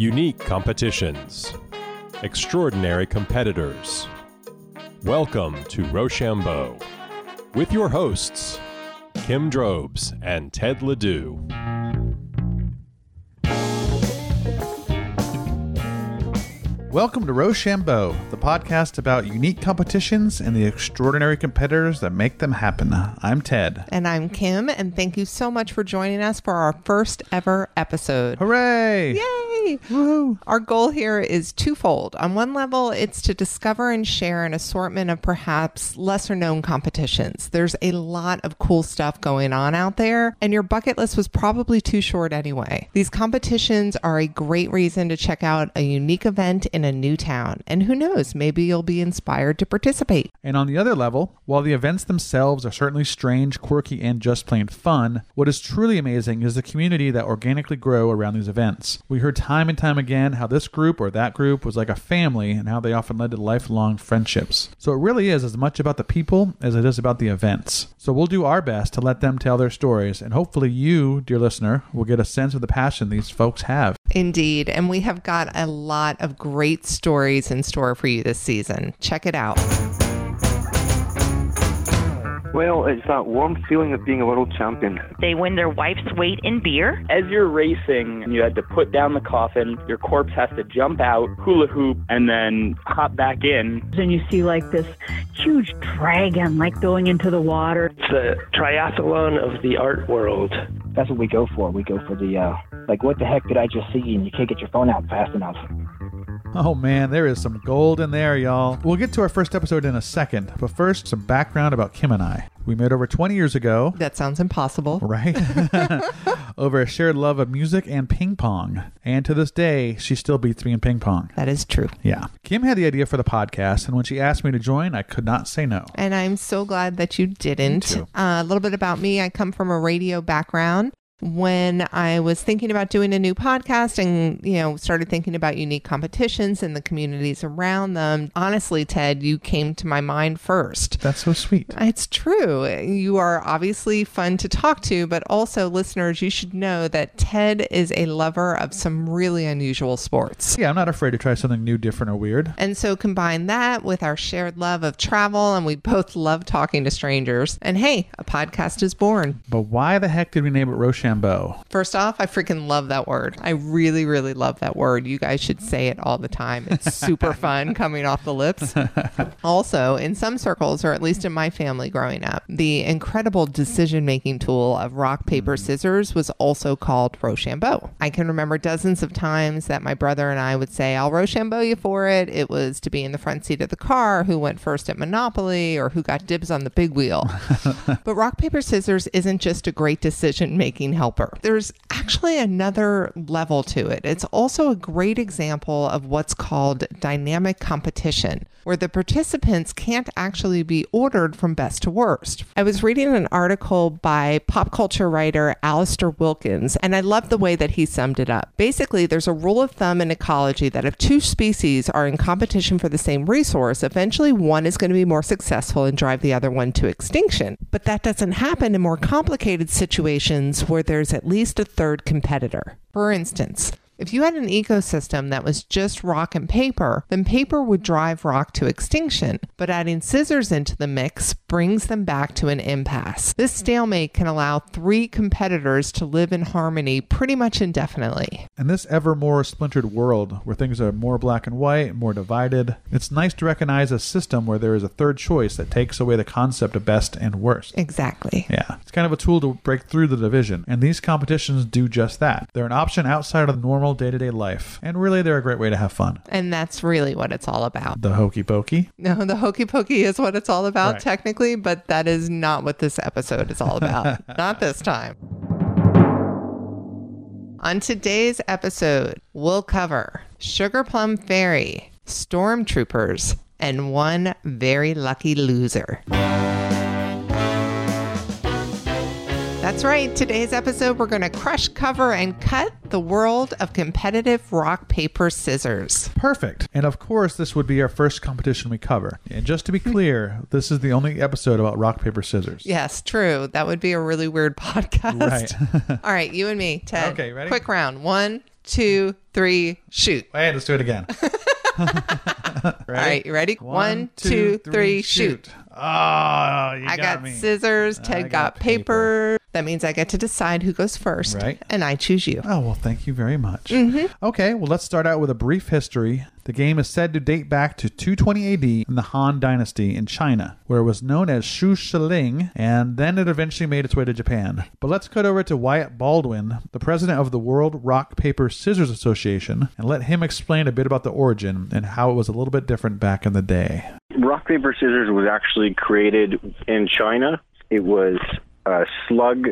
Unique competitions. Extraordinary competitors. Welcome to Rochambeau with your hosts, Kim Drobes and Ted Ledoux. Welcome to Rochambeau, the podcast about unique competitions and the extraordinary competitors that make them happen. I'm Ted. And I'm Kim, and thank you so much for joining us for our first ever episode. Hooray! Yay! Woo! Our goal here is twofold. On one level, it's to discover and share an assortment of perhaps lesser known competitions. There's a lot of cool stuff going on out there, and your bucket list was probably too short anyway. These competitions are a great reason to check out a unique event in a new town, and who knows, maybe you'll be inspired to participate. And on the other level, while the events themselves are certainly strange, quirky, and just plain fun, what is truly amazing is the community that organically grow around these events. We heard time and time again how this group or that group was like a family and how they often led to lifelong friendships. So it really is as much about the people as it is about the events. So we'll do our best to let them tell their stories, and hopefully you, dear listener, will get a sense of the passion these folks have. Indeed, and we have got a lot of great stories in store for you this season. Check it out. Well, it's that warm feeling of being a world champion. They win their wife's weight in beer. As you're racing, you had to put down the coffin, your corpse has to jump out, hula hoop, and then hop back in. and you see like this huge dragon like going into the water. It's the triathlon of the art world. that's what we go for. We go for the uh, like, what the heck did I just see? And you can't get your phone out fast enough. Oh man, there is some gold in there, y'all. We'll get to our first episode in a second, but first, some background about Kim and I. We met over 20 years ago, That sounds impossible. right? over a shared love of music and ping pong. And to this day, she still beats me in ping pong. That is true. Yeah. Kim had the idea for the podcast, and when she asked me to join, I could not say no. And I'm so glad that you didn't. Uh, a little bit about me I come from a radio background. When I was thinking about doing a new podcast and, you know, started thinking about unique competitions and the communities around them, honestly, Ted, you came to my mind first. That's so sweet. It's true. You are obviously fun to talk to, but also, listeners, you should know that Ted is a lover of some really unusual sports. Yeah, I'm not afraid to try something new, different, or weird. And so combine that with our shared love of travel, and we both love talking to strangers. And hey, a podcast is born. But why the heck did we name it Rochambeau? First off, I freaking love that word. I really, really love that word. You guys should say it all the time. It's super fun coming off the lips. Also, in some circles, or at least in my family growing up, the incredible decision making tool of rock, paper, hmm. scissors was also called Rochambeau. I can remember dozens of times that my brother and I would say, I'll Rochambeau you for it. It was to be in the front seat of the car, who went first at Monopoly, or who got dibs on the big wheel. but rock, paper, scissors isn't just a great decision making helper. There's actually another level to it. It's also a great example of what's called dynamic competition, where the participants can't actually be ordered from best to worst. I was reading an article by pop culture writer Alistair Wilkins, and I love the way that he summed it up. Basically, there's a rule of thumb in ecology that if two species are in competition for the same resource, eventually one is going to be more successful and drive the other one to extinction. But that doesn't happen in more complicated situations where there's at least a third competitor. For instance, if you had an ecosystem that was just rock and paper, then paper would drive rock to extinction. But adding scissors into the mix brings them back to an impasse. This stalemate can allow three competitors to live in harmony pretty much indefinitely. In this ever more splintered world where things are more black and white, more divided, it's nice to recognize a system where there is a third choice that takes away the concept of best and worst. Exactly. Yeah, it's kind of a tool to break through the division, and these competitions do just that. They're an option outside of the normal day to day life, and really they're a great way to have fun. And that's really what it's all about. The hokey pokey. No, the hokey pokey is what it's all about, Right. technically, but that is not what this episode is all about. not this time. On today's episode, we'll cover Sugar Plum Fairy, Stormtroopers, and one very lucky loser. That's right. Today's episode, we're going to crush, cover, and cut the world of competitive rock, paper, scissors. Perfect. And of course, this would be our first competition we cover. And just to be clear, this is the only episode about rock, paper, scissors. Yes, true. That would be a really weird podcast. Right. All right, you and me, Ted. Okay, ready? Quick round. One, two, three, shoot. Wait, let's do it again. All right, you ready? One, two, three, shoot. Oh, you I got, me. scissors. Ted got got, paper. That means I get to decide who goes first. Right. And I choose you. Oh, well, thank you very much. Mm-hmm. Okay, well, let's start out with a brief history. The game is said to date back to 220 AD in the Han Dynasty in China, where it was known as Shu Shiling, and then it eventually made its way to Japan. But let's cut over to Wyatt Baldwin, the president of the World Rock, Paper, Scissors Association, and let him explain a bit about the origin and how it was a little bit different back in the day. Rock, paper, scissors was actually created in China. It was slug,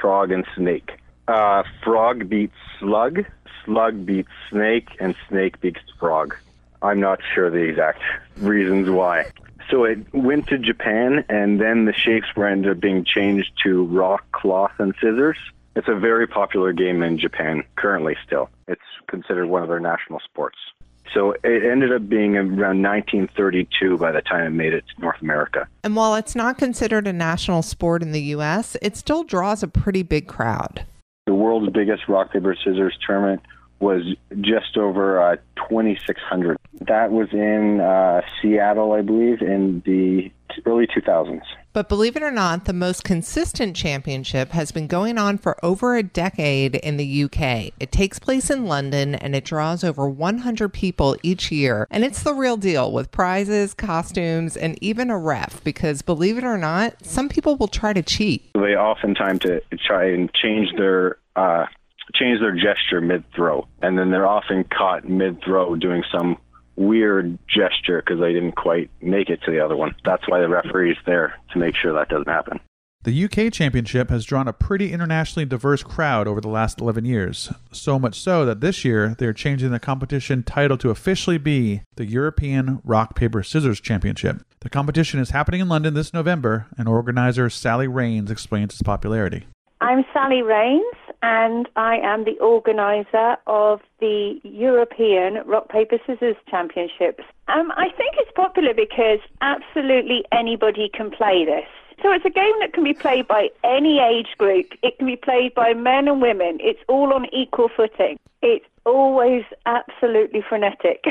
frog, and snake. Frog beats slug, slug beats snake, and snake beats frog. I'm not sure the exact reasons why. So it went to Japan, and then the shapes were ended up being changed to rock, cloth, and scissors. It's a very popular game in Japan currently still. It's considered one of their national sports. So it ended up being around 1932 by the time it made it to North America. And while it's not considered a national sport in the U.S., it still draws a pretty big crowd. The world's biggest rock, paper, scissors tournament was just over uh, 2,600. That was in uh, Seattle, I believe, in the early 2000s. But believe it or not, the most consistent championship has been going on for over a decade in the UK. It takes place in London and it draws over 100 people each year. And it's the real deal with prizes, costumes, and even a ref because believe it or not, some people will try to cheat. They oftentimes to try and change their uh, change their gesture mid throw, and then they're often caught mid throw doing some weird gesture because they didn't quite make it to the other one. That's why the referee's there to make sure that doesn't happen. The UK Championship has drawn a pretty internationally diverse crowd over the last 11 years, so much so that this year they're changing the competition title to officially be the European Rock Paper Scissors Championship. The competition is happening in London this November, and organizer Sally Rains explains its popularity. I'm Sally Rains, and I am the organizer of the European Rock, Paper, Scissors Championships. Um, I think it's popular because absolutely anybody can play this. So it's a game that can be played by any age group. It can be played by men and women. It's all on equal footing. It's always absolutely frenetic.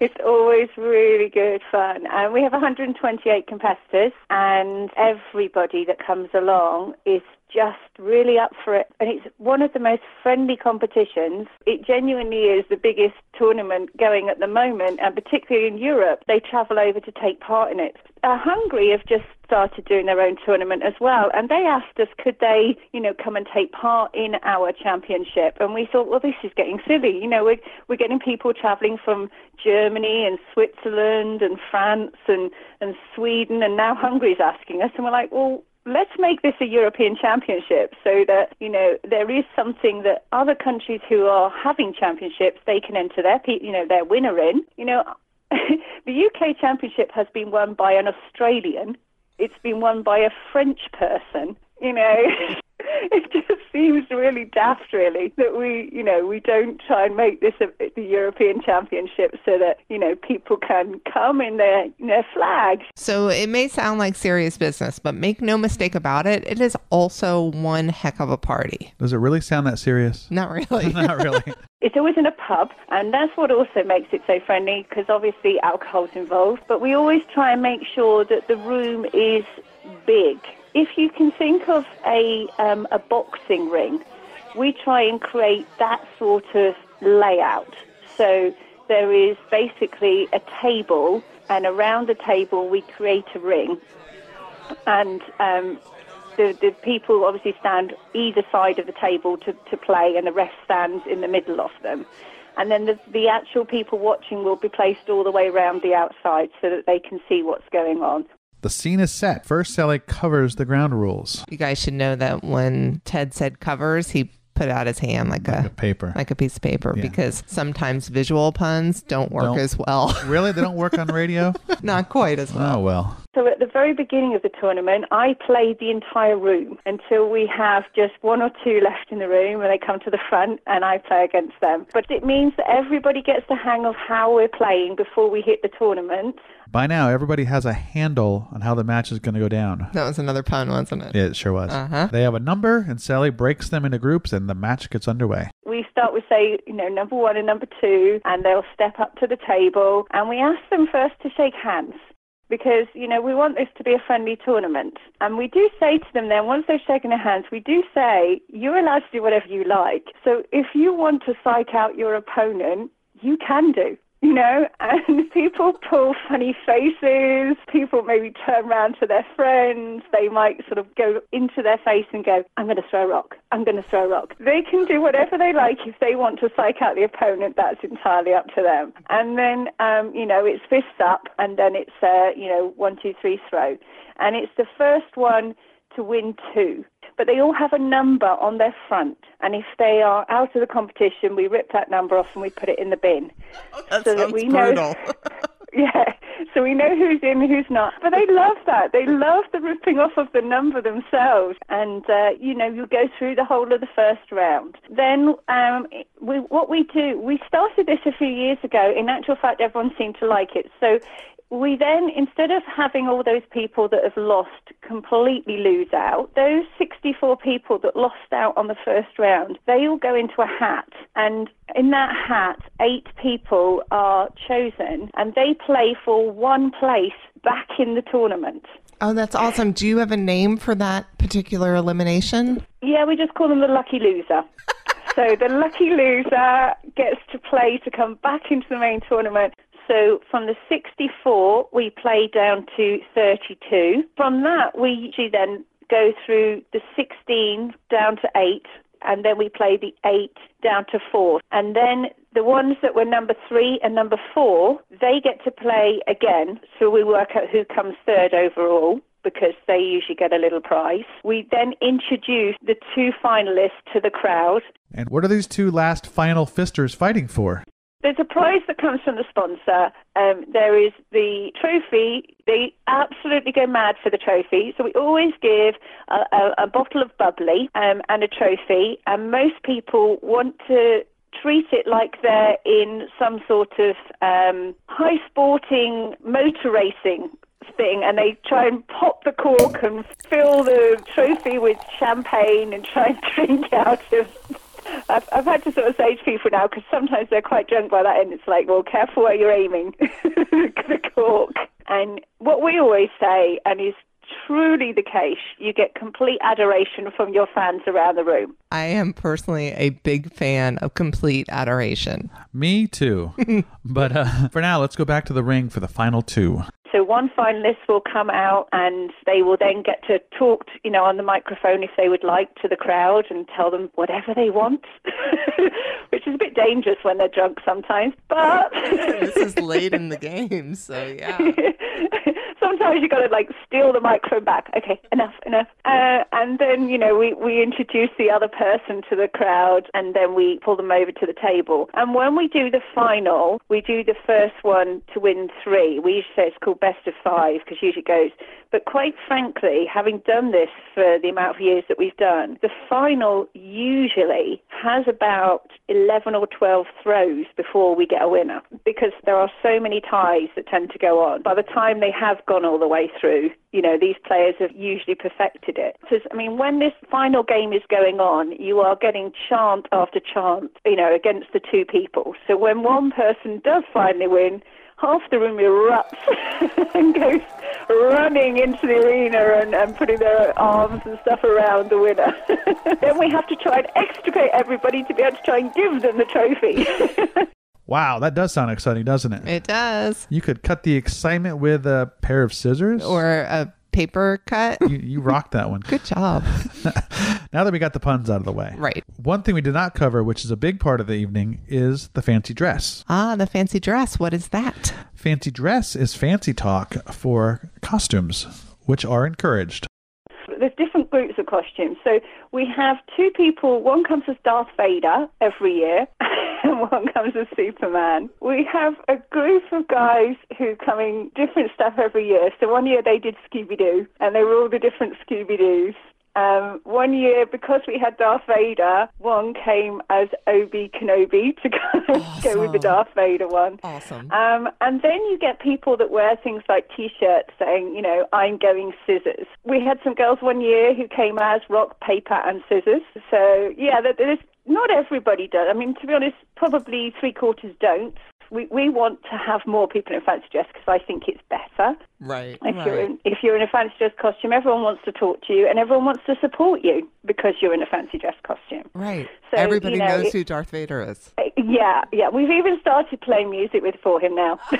it's always really good fun. And we have 128 competitors, and everybody that comes along is just really up for it. And it's one of the most friendly competitions. It genuinely is the biggest tournament going at the moment, and particularly in Europe, they travel over to take part in it. Uh, Hungary have just started doing their own tournament as well, and they asked us could they, you know, come and take part in our championship. And we thought, well, this is getting silly. You know, we're we're getting people travelling from Germany and Switzerland and France and and Sweden, and now Hungary's asking us, and we're like, well let's make this a European championship so that, you know, there is something that other countries who are having championships, they can enter their, you know, their winner in. You know, the UK championship has been won by an Australian. It's been won by a French person. You know, it just seems really daft, really, that we, you know, we don't try and make this a, the European Championship so that you know people can come in their in their flag. So it may sound like serious business, but make no mistake about it, it is also one heck of a party. Does it really sound that serious? Not really. Not really. It's always in a pub, and that's what also makes it so friendly because obviously alcohol's involved. But we always try and make sure that the room is big if you can think of a, um, a boxing ring, we try and create that sort of layout. So there is basically a table, and around the table we create a ring. And um, the, the people obviously stand either side of the table to, to play, and the rest stands in the middle of them. And then the, the actual people watching will be placed all the way around the outside so that they can see what's going on. The scene is set. First, Sally covers the ground rules. You guys should know that when Ted said covers, he put out his hand like, like a, a, paper, like a piece of paper, Yeah. because sometimes visual puns don't work Don't- as well. Really? They don't work on radio? Not quite as well. Oh, well. So at the very beginning of the tournament, I played the entire room until we have just one or two left in the room and they come to the front and I play against them. But it means that everybody gets the hang of how we're playing before we hit the tournament. By now, everybody has a handle on how the match is going to go down. That was another pun, wasn't it? Yeah, it sure was. Uh-huh. They have a number, and Sally breaks them into groups, and the match gets underway. We we start with, say, you know, number one and number two, and they'll step up to the table, and we ask them first to shake hands because you know we want this to be a friendly tournament. And we do say to them then once they've shaken their hands we do say you're allowed to do whatever you like. So if you want to psych out your opponent you can do you know, and people pull funny faces. People maybe turn around to their friends. They might sort of go into their face and go, I'm going to throw a rock. I'm going to throw a rock. They can do whatever they like. If they want to psych out the opponent, that's entirely up to them. And then, um, you know, it's fists up and then it's, uh, you know, one, two, three, throw. And it's the first one to win two but they all have a number on their front. And if they are out of the competition, we rip that number off and we put it in the bin. Oh, that so that we brutal. know. yeah, so we know who's in, who's not. But they love that. They love the ripping off of the number themselves. And uh, you know, you go through the whole of the first round. Then um, we, what we do, we started this a few years ago. In actual fact, everyone seemed to like it. So we then, instead of having all those people that have lost completely lose out, those 64 people that lost out on the first round, they all go into a hat. And in that hat, eight people are chosen and they play for one place back in the tournament. Oh, that's awesome. Do you have a name for that particular elimination? Yeah, we just call them the lucky loser. so the lucky loser gets to play to come back into the main tournament. So from the 64, we play down to 32. From that, we usually then go through the 16 down to 8, and then we play the 8 down to 4. And then the ones that were number 3 and number 4, they get to play again. So we work out who comes third overall because they usually get a little prize. We then introduce the two finalists to the crowd. And what are these two last final fisters fighting for? There's a prize that comes from the sponsor. Um, there is the trophy. They absolutely go mad for the trophy. So we always give a, a, a bottle of bubbly um, and a trophy. And most people want to treat it like they're in some sort of um, high sporting motor racing thing and they try and pop the cork and fill the trophy with champagne and try and drink out of I've, I've had to sort of say to people now because sometimes they're quite drunk by that end. It's like, well, careful where you're aiming the cork. And what we always say, and is truly the case, you get complete adoration from your fans around the room. I am personally a big fan of complete adoration. Me too. but uh, for now, let's go back to the ring for the final two. So one finalist will come out and they will then get to talk, to, you know, on the microphone if they would like to the crowd and tell them whatever they want, which is a bit dangerous when they're drunk sometimes. But this is late in the game, so yeah. sometimes you've got to like steal the microphone back. Okay, enough, enough. Uh, and then you know we we introduce the other person to the crowd, and then we pull them over to the table. And when we do the final, we do the first one to win three. We usually say it's called best of five because usually it goes. But quite frankly, having done this for the amount of years that we've done, the final usually has about 11 or 12 throws before we get a winner because there are so many ties that tend to go on. By the time they have gone all the way through, you know, these players have usually perfected it. Because, I mean, when this final game is going on, you are getting chant after chant, you know, against the two people. So when one person does finally win, half the room erupts and goes running into the arena and, and putting their arms and stuff around the winner. then we have to try and extricate everybody to be able to try and give them the trophy. Wow, that does sound exciting, doesn't it? It does. You could cut the excitement with a pair of scissors. Or a paper cut. You, you rocked that one. Good job. now that we got the puns out of the way. Right. One thing we did not cover, which is a big part of the evening, is the fancy dress. Ah, the fancy dress. What is that? Fancy dress is fancy talk for costumes, which are encouraged. Groups of costumes. So we have two people. One comes as Darth Vader every year, and one comes as Superman. We have a group of guys who come in different stuff every year. So one year they did Scooby Doo, and they were all the different Scooby Doos. Um, one year, because we had Darth Vader, one came as Obi Kenobi to go, awesome. go with the Darth Vader one. Awesome. Um, and then you get people that wear things like T-shirts saying, you know, I'm going scissors. We had some girls one year who came as rock, paper, and scissors. So yeah, there's not everybody does. I mean, to be honest, probably three quarters don't. We, we want to have more people in fancy dress because I think it's better. Right. If right. you're in, if you're in a fancy dress costume, everyone wants to talk to you and everyone wants to support you because you're in a fancy dress costume. Right. So, Everybody you know, knows it- who Darth Vader is. Uh, Yeah, yeah. We've even started playing music with for him now.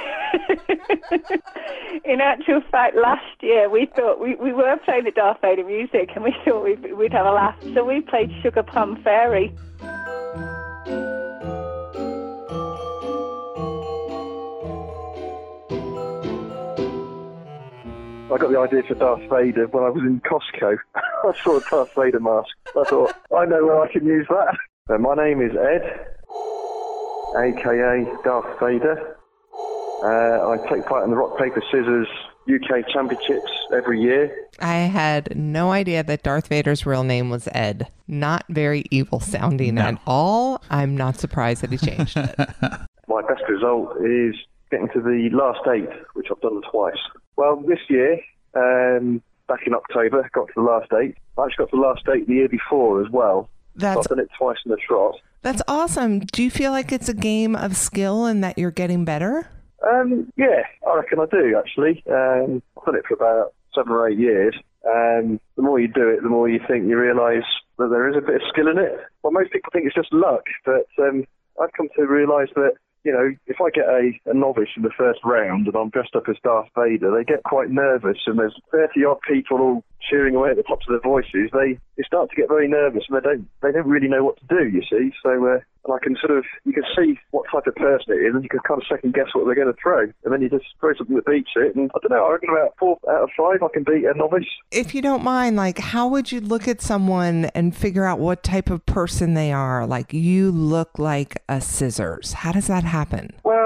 In actual fact, last year we thought we, we were playing the Darth Vader music and we thought we'd, we'd have a laugh. So we played Sugar Plum Fairy. I got the idea for Darth Vader when I was in Costco. I saw a Darth Vader mask. I thought, I know where I can use that. Uh, my name is Ed, aka Darth Vader. Uh, I take part in the Rock, Paper, Scissors UK Championships every year. I had no idea that Darth Vader's real name was Ed. Not very evil sounding at all. I'm not surprised that he changed it. My best result is getting to the last eight, which I've done twice. Well, this year, um, back in October, got to the last eight. I actually got to the last eight the year before as well. That's- I've done it twice in a trot. That's awesome. Do you feel like it's a game of skill and that you're getting better? Um, yeah, I reckon I do actually. Um, I've done it for about seven or eight years. Um, the more you do it, the more you think you realise that there is a bit of skill in it. Well, most people think it's just luck, but um, I've come to realise that you know if I get a, a novice in the first round and I'm dressed up as Darth Vader, they get quite nervous, and there's thirty odd people all cheering away at the tops of their voices. They they start to get very nervous, and they don't they don't really know what to do. You see, so. Uh, and I can sort of, you can see what type of person it is, and you can kind of second guess what they're going to throw. And then you just throw something that beats it. And I don't know, I reckon about four out of five I can beat a novice. If you don't mind, like, how would you look at someone and figure out what type of person they are? Like, you look like a scissors. How does that happen? Well,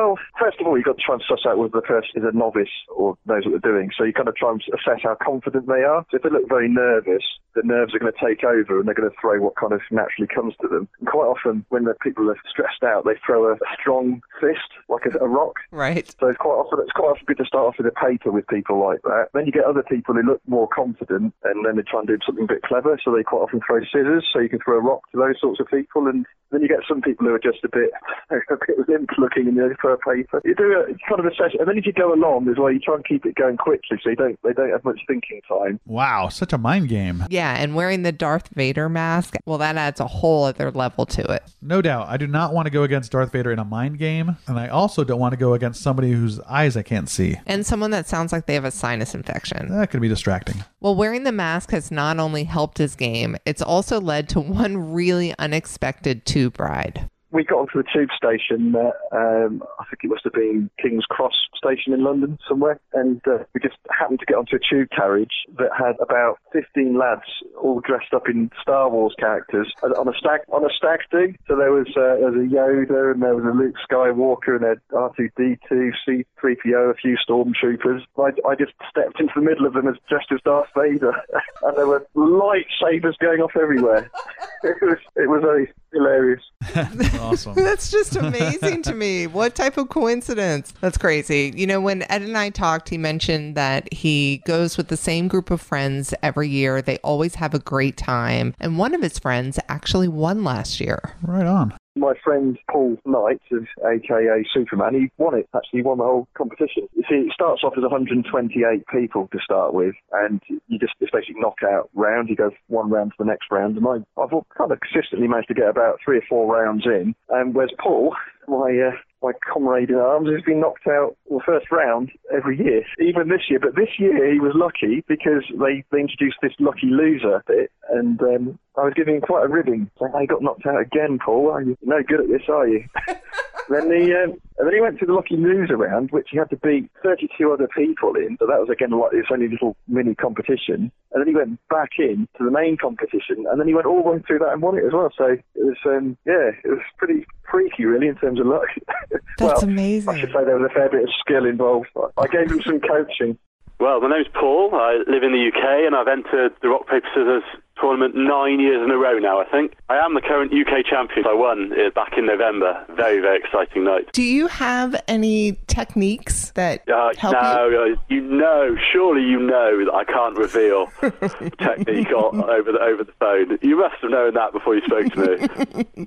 of all, you've got to try and suss out whether the person is a novice or knows what they're doing. So you kind of try and assess how confident they are. So if they look very nervous, the nerves are going to take over and they're going to throw what kind of naturally comes to them. And quite often, when the people are stressed out, they throw a, strong fist, like a, a rock. Right. So it's quite often it's quite often good to start off with a paper with people like that. Then you get other people who look more confident, and then they try and do something a bit clever. So they quite often throw scissors, so you can throw a rock to those sorts of people. And then you get some people who are just a bit a bit limp looking, and they throw a paper. You do a kind of a session, and then if you go along as well, you try and keep it going quickly, so you don't they don't have much thinking time. Wow, such a mind game. Yeah, and wearing the Darth Vader mask, well, that adds a whole other level to it. No doubt. I do not want to go against Darth Vader in a mind game, and I also don't want to go against somebody whose eyes I can't see. And someone that sounds like they have a sinus infection. That could be distracting. Well, wearing the mask has not only helped his game, it's also led to one really unexpected tube ride. We got onto the tube station. Uh, um, I think it must have been King's Cross station in London somewhere, and uh, we just happened to get onto a tube carriage that had about 15 lads all dressed up in Star Wars characters on a stag on a stag do. So there was uh, there was a Yoda and there was a Luke Skywalker and there R2D2, C3PO, a few stormtroopers. I, I just stepped into the middle of them as dressed as Darth Vader, and there were lightsabers going off everywhere. it was it was very hilarious. awesome. That's just amazing to me. What type of coincidence? That's crazy. You know, when Ed and I talked, he mentioned that he goes with the same group of friends every year. They always have a great time. And one of his friends actually won last year. Right on. My friend Paul Knight, of AKA Superman, he won it. Actually, he won the whole competition. You see, it starts off as 128 people to start with, and you just it's basically knockout round. You go one round to the next round, and I, I've kind of consistently managed to get about three or four rounds in. And whereas Paul, my uh, my comrade in arms, has been knocked out the first round every year, even this year. But this year he was lucky because they, they introduced this lucky loser bit, and um, I was giving him quite a ribbing. Saying, "I got knocked out again, Paul. Are you no good at this, are you?" then he um, and then he went to the lucky loser round, which he had to beat 32 other people in. So that was again like this only little mini competition. And then he went back in to the main competition, and then he went all the way through that and won it as well. So it was um, yeah, it was pretty freaky really in terms of luck. That's well, amazing. I should say there was a fair bit of skill involved. I gave him some coaching. Well, my name's Paul. I live in the UK and I've entered the Rock Paper Scissors tournament nine years in a row now, I think. I am the current UK champion. I won uh, back in November. Very, very exciting night. Do you have any techniques that Uh, help no, you? uh, you know, surely you know that I can't reveal technique on, over the over the phone. You must have known that before you spoke to me.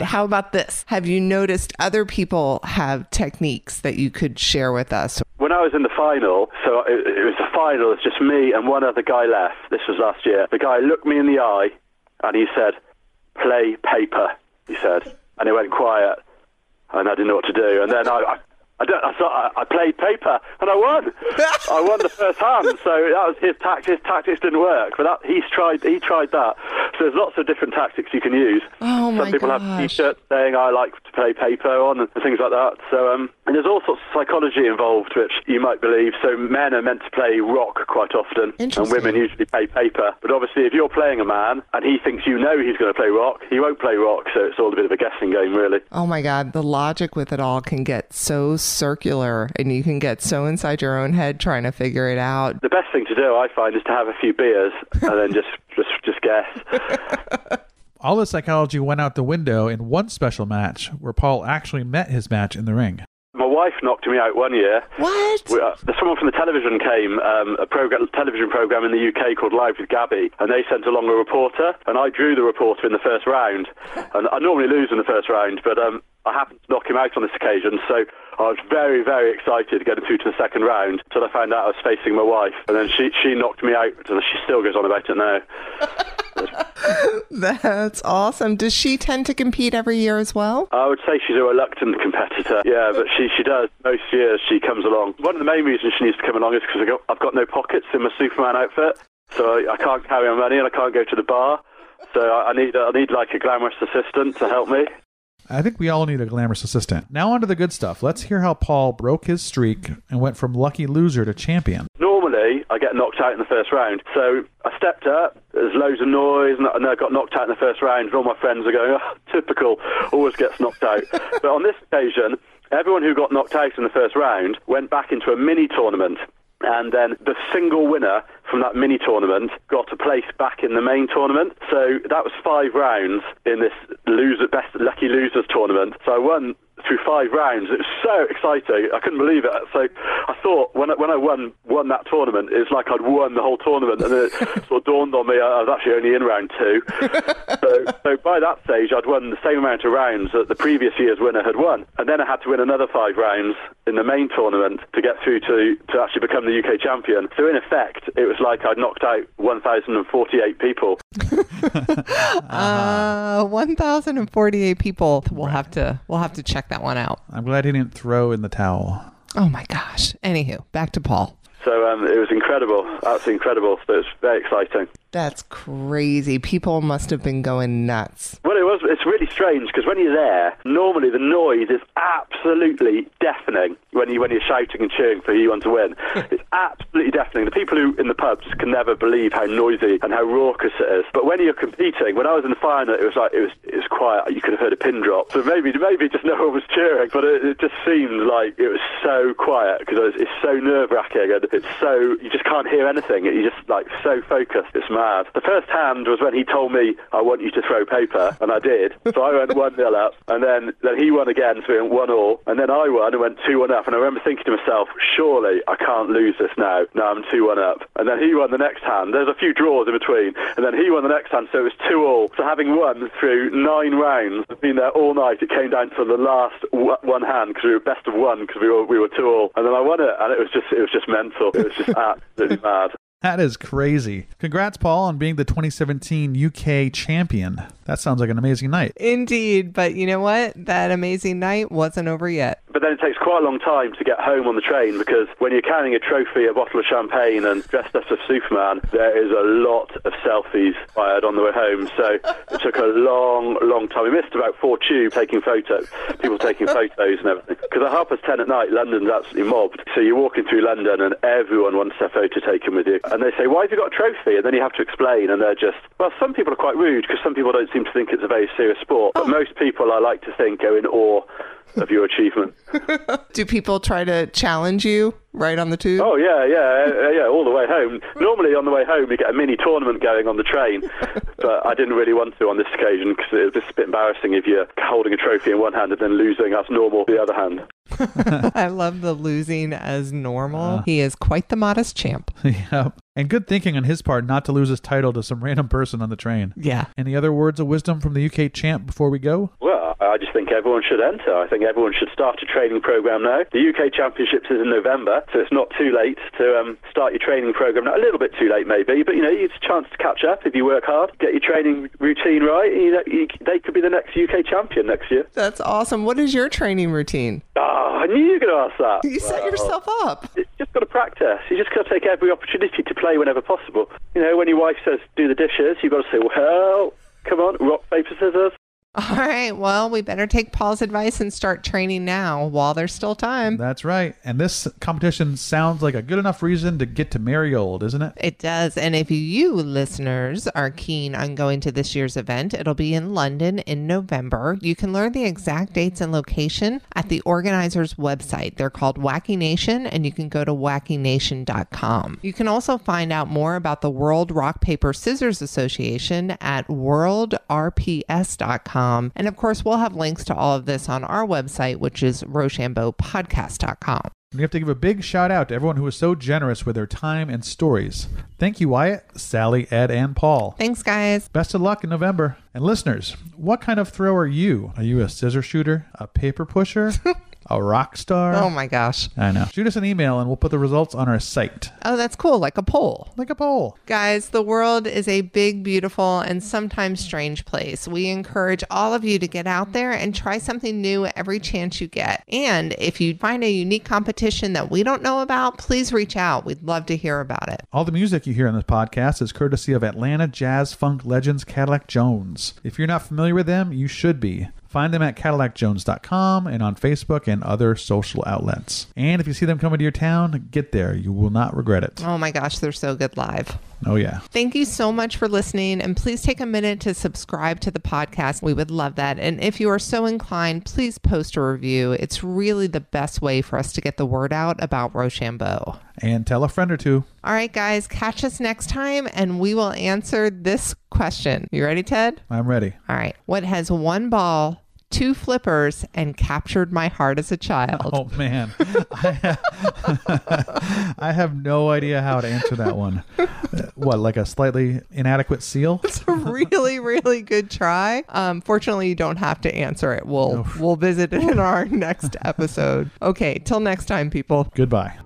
How about this? Have you noticed other people have techniques that you could share with us? When I was in the final, so it, it was the final, it's just me and one other guy left. This was last year. The guy looked me in the eye and he said, play paper, he said. And it went quiet and I didn't know what to do. And then I, I, don't, I, thought I, played paper and I won. I won the first hand. So that was his tactics. Tactics didn't work, but that, he's tried. He tried that. So there's lots of different tactics you can use. Oh Some my people have. T-shirts saying I like to play paper on and things like that. So um, and there's all sorts of psychology involved, which you might believe. So men are meant to play rock quite often, and women usually play paper. But obviously, if you're playing a man and he thinks you know he's going to play rock, he won't play rock. So it's all a bit of a guessing game, really. Oh my God, the logic with it all can get so circular and you can get so inside your own head trying to figure it out. The best thing to do, I find, is to have a few beers and then just just just guess. All the psychology went out the window in one special match where Paul actually met his match in the ring. My wife knocked me out one year. What? We, uh, someone from the television came, um, a program, television program in the UK called Live with Gabby, and they sent along a reporter, and I drew the reporter in the first round. And I normally lose in the first round, but um, I happened to knock him out on this occasion, so I was very, very excited getting through to the second round until I found out I was facing my wife, and then she she knocked me out, and she still goes on about it now. That's awesome. Does she tend to compete every year as well? I would say she's a reluctant competitor. Yeah, but she, she does. Most years she comes along. One of the main reasons she needs to come along is because I've got, no pockets in my Superman outfit. So I, I can't carry my money and I can't go to the bar. So I, I need I need like a glamorous assistant to help me. I think we all need a glamorous assistant. Now on to the good stuff. Let's hear how Paul broke his streak and went from lucky loser to champion. Normally, I get knocked out in the first round. So I stepped up, there's loads of noise, and I got knocked out in the first round, and all my friends are going, oh, typical, always gets knocked out. but on this occasion, everyone who got knocked out in the first round went back into a mini tournament. And then the single winner from that mini tournament got a place back in the main tournament. So that was five rounds in this loser, best lucky losers tournament. So I won through five rounds. It was so exciting. I couldn't believe it. So I thought when I, when I won won that tournament, it's like I'd won the whole tournament, and then it sort of dawned on me I was actually only in round two. so, so by that stage, I'd won the same amount of rounds that the previous year's winner had won, and then I had to win another five rounds in the main tournament to get through to to actually become the UK champion. So in effect, it was like I'd knocked out 1,048 people. Uh, 1,048 people. We'll have to we'll have to check that one out. I'm glad he didn't throw in the towel. Oh my gosh. Anywho, back to Paul. So um, it was incredible, absolutely incredible. So it was very exciting. That's crazy. People must have been going nuts. Well, it was. It's really strange because when you're there, normally the noise is absolutely deafening when you when you're shouting and cheering for who you want to win. it's absolutely deafening. The people who in the pubs can never believe how noisy and how raucous it is. But when you're competing, when I was in the final, it was like it was it was quiet. You could have heard a pin drop. So maybe maybe just no one was cheering, but it, it just seemed like it was so quiet because it's so nerve wracking and it's so you just can't hear anything. You're just like so focused. It's mad. The first hand was when he told me I want you to throw paper, and I did. So I went one nil up, and then then he won again, so we went one all, and then I won and went two one up. And I remember thinking to myself, surely I can't lose this now. Now I'm two one up, and then he won the next hand. There's a few draws in between, and then he won the next hand, so it was two all. So having won through nine rounds, been there all night. It came down to the last w- one hand because we were best of one because we were we were two all, and then I won it, and it was just it was just mental. It was just absolutely mad. That is crazy. Congrats, Paul, on being the 2017 UK champion. That sounds like an amazing night. Indeed, but you know what? That amazing night wasn't over yet. But then it takes quite a long time to get home on the train because when you're carrying a trophy, a bottle of champagne, and dressed up as Superman, there is a lot of selfies fired on the way home. So it took a long, long time. We missed about four tubes taking photos, people taking photos and everything. Because at half past ten at night, London's absolutely mobbed. So you're walking through London and everyone wants their photo taken with you. And they say, why have you got a trophy? And then you have to explain, and they're just, well, some people are quite rude because some people don't seem to think it's a very serious sport. But oh. most people, I like to think, are in awe of your achievement. Do people try to challenge you right on the tube? Oh yeah, yeah, yeah, all the way home. Normally on the way home, you get a mini tournament going on the train, but I didn't really want to on this occasion because it was just a bit embarrassing if you're holding a trophy in one hand and then losing as normal the other hand. I love the losing as normal. Uh. he is quite the modest champ. yep. And good thinking on his part not to lose his title to some random person on the train. Yeah. Any other words of wisdom from the UK champ before we go? Well, I just think everyone should enter. I think everyone should start a training program now. The UK Championships is in November, so it's not too late to um, start your training program now. A little bit too late, maybe, but you know, it's a chance to catch up if you work hard, get your training routine right. You know, you, they could be the next UK champion next year. That's awesome. What is your training routine? Oh, I knew you were going to ask that. You set yourself up. You just got to practice. You just got to take every opportunity to play whenever possible. You know, when your wife says do the dishes, you've got to say, well, come on, rock, paper, scissors. All right. Well, we better take Paul's advice and start training now while there's still time. That's right. And this competition sounds like a good enough reason to get to merry old, isn't it? It does. And if you listeners are keen on going to this year's event, it'll be in London in November. You can learn the exact dates and location at the organizer's website. They're called Wacky Nation, and you can go to wackynation.com. You can also find out more about the World Rock Paper Scissors Association at worldrps.com. And of course, we'll have links to all of this on our website, which is rochambeaupodcast.com. We have to give a big shout out to everyone who was so generous with their time and stories. Thank you, Wyatt, Sally, Ed, and Paul. Thanks, guys. Best of luck in November. And listeners, what kind of throw are you? Are you a scissor shooter, a paper pusher, a rock star? Oh my gosh. I know. Shoot us an email and we'll put the results on our site. Oh, that's cool. Like a poll. Like a poll. Guys, the world is a big, beautiful, and sometimes strange place. We encourage all of you to get out there and try something new every chance you get. And if you find a unique competition that we don't know about, please reach out. We'd love to hear about it. All the music you hear on this podcast is courtesy of Atlanta jazz funk legends Cadillac Jones. If you're not familiar with them, you should be. Find them at CadillacJones.com and on Facebook and other social outlets. And if you see them coming to your town, get there. You will not regret it. Oh my gosh, they're so good live. Oh, yeah. Thank you so much for listening. And please take a minute to subscribe to the podcast. We would love that. And if you are so inclined, please post a review. It's really the best way for us to get the word out about Rochambeau. And tell a friend or two. All right, guys, catch us next time and we will answer this question. You ready, Ted? I'm ready. All right. What has one ball, two flippers, and captured my heart as a child? Oh, man. I, I have no idea how to answer that one. Uh, What, like a slightly inadequate seal? It's a really, really good try. Um, fortunately, you don't have to answer it. We'll we'll visit it in our next episode. Okay, till next time, people. Goodbye.